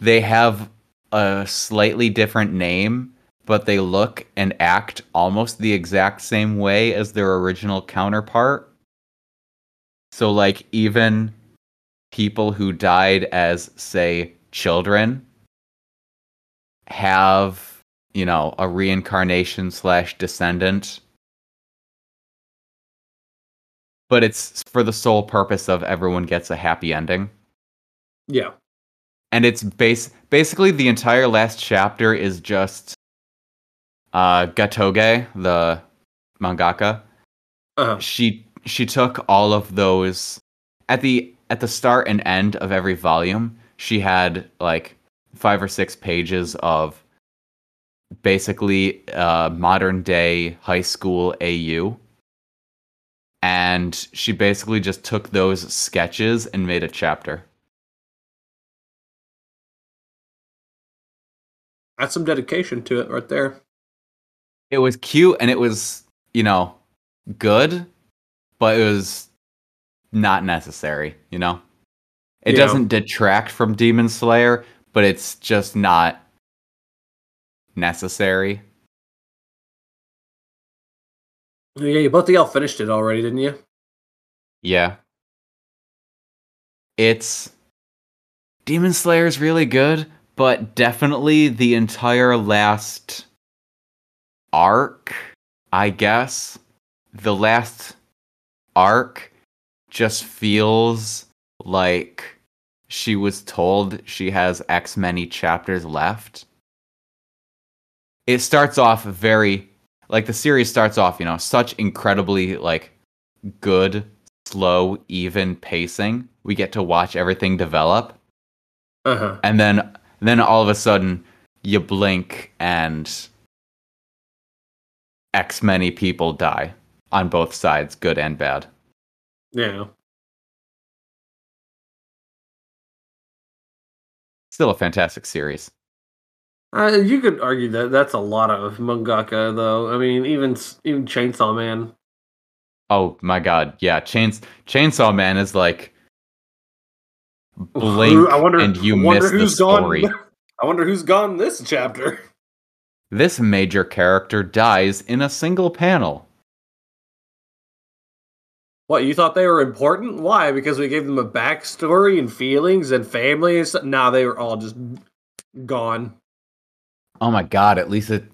they have a slightly different name but they look and act almost the exact same way as their original counterpart. So like even people who died as say children have you know a reincarnation slash descendant but it's for the sole purpose of everyone gets a happy ending Yeah. and it's base basically the entire last chapter is just uh Gotouge, the mangaka. Uh-huh. She she took all of those at the at the start and end of every volume. She had like five or six pages of basically uh, modern day high school AU. And she basically just took those sketches and made a chapter. That's some dedication to it right there. it was cute and it was you know good but it was not necessary you know it Yeah. doesn't detract from demon slayer but it's just not necessary Yeah, you both of y'all finished it already, didn't you? yeah it's demon slayer is really good but definitely the entire last arc i guess the last arc just feels like she was told she has X many chapters left. It starts off very like the series starts off, you know, such incredibly like good, slow, even pacing. We get to watch everything develop Uh huh. and then then all of a sudden you blink and X many people die on both sides, good and bad. Yeah. Still a fantastic series. Uh, you could argue that that's a lot of mangaka, though. I mean, even even Chainsaw Man. Oh my god, yeah, Chains Chainsaw Man is like blink I wonder. and you wonder miss the story. Gone, I wonder who's gone this chapter. This major character dies in a single panel. What you thought they were important? Why? Because we gave them a backstory and feelings and family and stuff. Nah, they were all just gone. Oh my god, at least it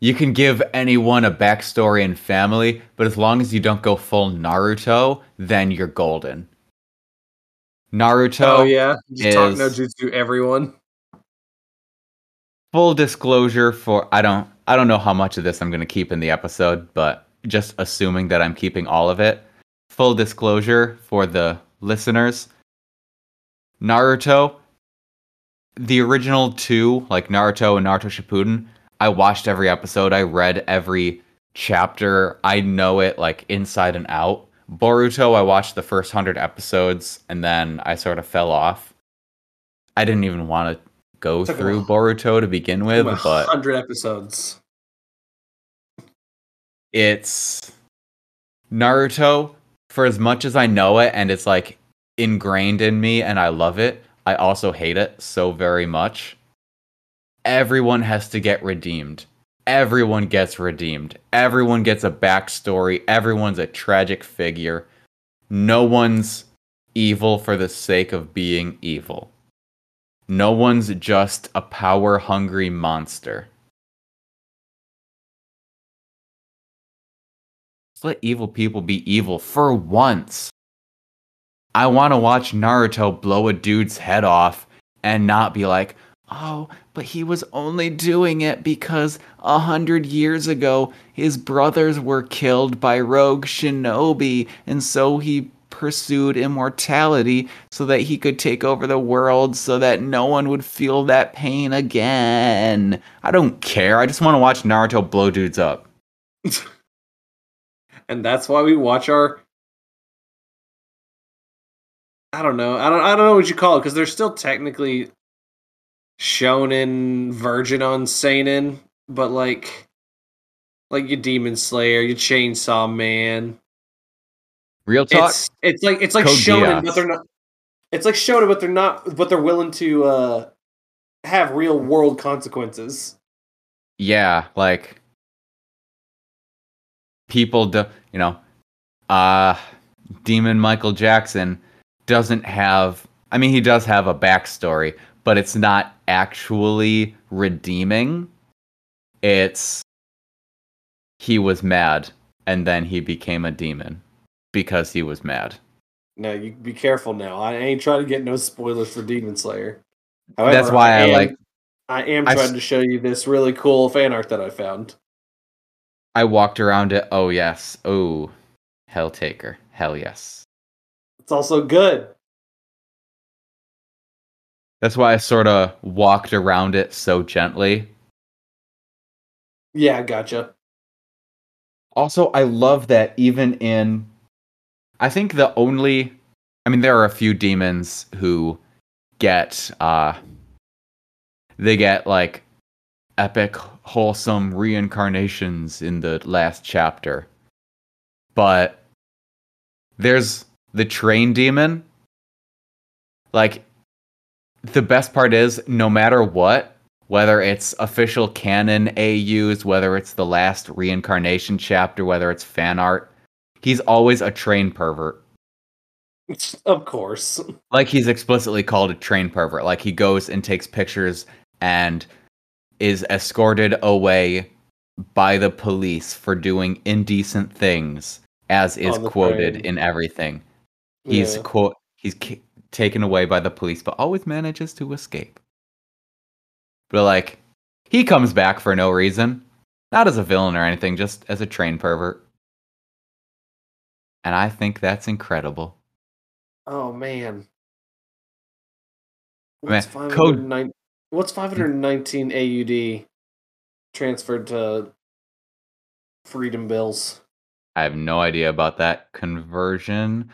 you can give anyone a backstory and family, but as long as you don't go full Naruto, then you're golden. Naruto oh yeah, just talk no jutsu everyone. full disclosure for I don't I don't know how much of this I'm going to keep in the episode, but just assuming that I'm keeping all of it. Full disclosure for the listeners. Naruto the original two, like Naruto and Naruto Shippuden, I watched every episode. I read every chapter. I know it like inside and out. Boruto, I watched the first hundred episodes and then I sort of fell off. I didn't even want to go a through while. Boruto to begin with, but hundred episodes. it's Naruto for as much as I know it and it's like ingrained in me and I love it, I also hate it so very much. Everyone has to get redeemed. Everyone gets redeemed. Everyone gets a backstory. Everyone's a tragic figure. No one's evil for the sake of being evil. No one's just a power hungry monster. Let evil people be evil for once. I want to watch Naruto blow a dude's head off and not be like, oh, but he was only doing it because a hundred years ago his brothers were killed by rogue shinobi, and so he pursued immortality so that he could take over the world so that no one would feel that pain again. I don't care. I just want to watch Naruto blow dudes up. and that's why we watch our I don't know. I don't I don't know what you call it because they're still technically shonen virgin on seinen, but like like your Demon Slayer, your Chainsaw Man. Real talk. It's it's like it's like Code shonen, Geass. but they're not. It's like shonen, but they're not. But they're willing to uh have real world consequences. yeah, like people do, you know, uh Demon Michael Jackson doesn't have I mean he does have a backstory, but it's not actually redeeming. It's he was mad and then he became a demon because he was mad. No, you be careful now. I ain't trying to get no spoilers for Demon Slayer. That's why I am- like I am trying s- to show you this really cool fan art that I found. I walked around it. Oh yes. Oh, Helltaker. Hell yes. It's also good. That's why I sort of walked around it so gently. Yeah, gotcha. Also, I love that even in I think the only I mean there are a few demons who get uh they get like epic wholesome reincarnations in the last chapter. But there's the train demon. Like the best part is no matter what, whether it's official canon AUs, whether it's the last reincarnation chapter, whether it's fan art, he's always a train pervert. Of course. Like he's explicitly called a train pervert. Like he goes and takes pictures and is escorted away by the police for doing indecent things, as is quoted train. in everything. He's Yeah. quote he's ki- taken away by the police, but always manages to escape. But like, he comes back for no reason, not as a villain or anything, just as a train pervert. And I think that's incredible. Oh man. Man, What's code- What's 519 AUD transferred to Freedom Bills? I have no idea about that conversion.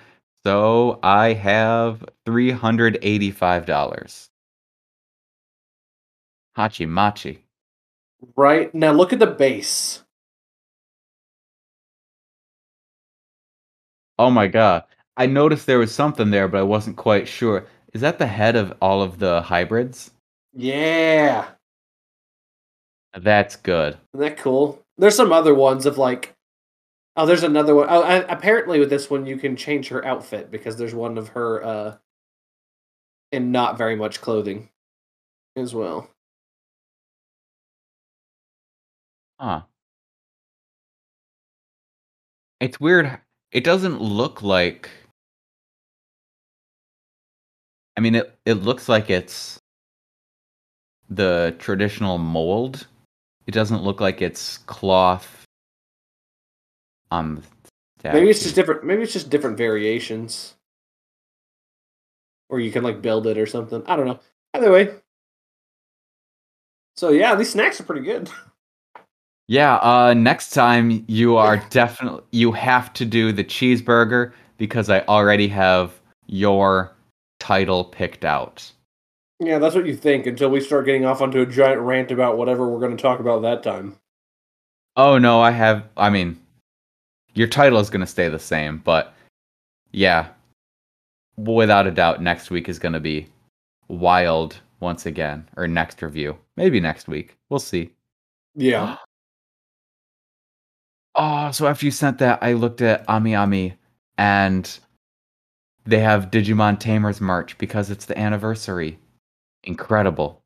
So I have $385. Hachi Machi. Right now, look at the base. Oh my god. I noticed there was something there, but I wasn't quite sure. Is that the head of all of the hybrids? Yeah, That's good. isn't that cool? There's some other ones of like. Oh, there's another one. Oh, I, apparently with this one you can change her outfit because there's one of her uh in not very much clothing as well. Huh. It's weird. It doesn't look like. I mean, it, it looks like it's the traditional mold. It doesn't look like it's cloth on the Maybe it's just different. Maybe it's just different variations, or you can like build it or something. I don't know. Either way. So yeah, these snacks are pretty good. Yeah, uh next time you are definitely you have to do the cheeseburger because I already have your title picked out. Yeah, that's what you think until we start getting off onto a giant rant about whatever we're going to talk about that time. Oh no, I have I mean your title is going to stay the same, but yeah. Without a doubt next week is going to be wild once again or next review. Maybe next week. We'll see. Yeah. Oh, so after you sent that, I looked at AmiAmi and they have Digimon Tamers merch because it's the anniversary. Incredible.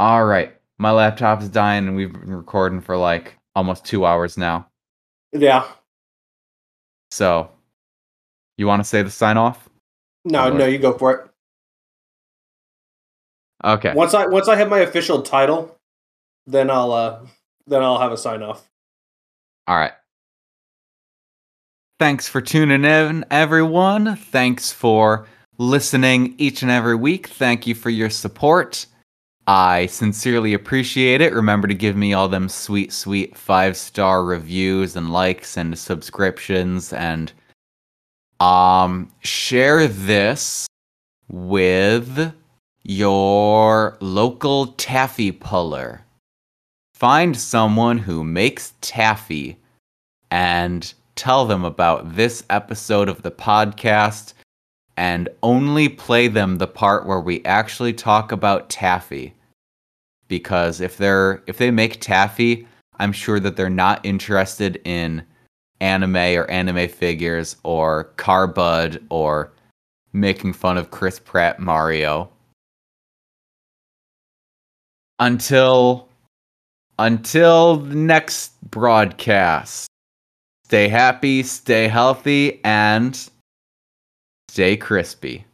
All right. My laptop's dying and we've been recording for like almost two hours now. Yeah. So, you want to say the sign off? No, Or- no, you go for it. Okay. Once I once I have my official title, then I'll uh then I'll have a sign off. All right. Thanks for tuning in, everyone. Thanks for listening each and every week. Thank you for your support. I sincerely appreciate it. Remember to give me all them sweet, sweet five star reviews and likes and subscriptions and um share this with your local taffy puller. Find someone who makes taffy and tell them about this episode of the podcast and only play them the part where we actually talk about taffy because if they're if they make taffy i'm sure that they're not interested in anime or anime figures or carbud or making fun of chris pratt mario. Until until the next broadcast. Stay happy stay healthy and stay crispy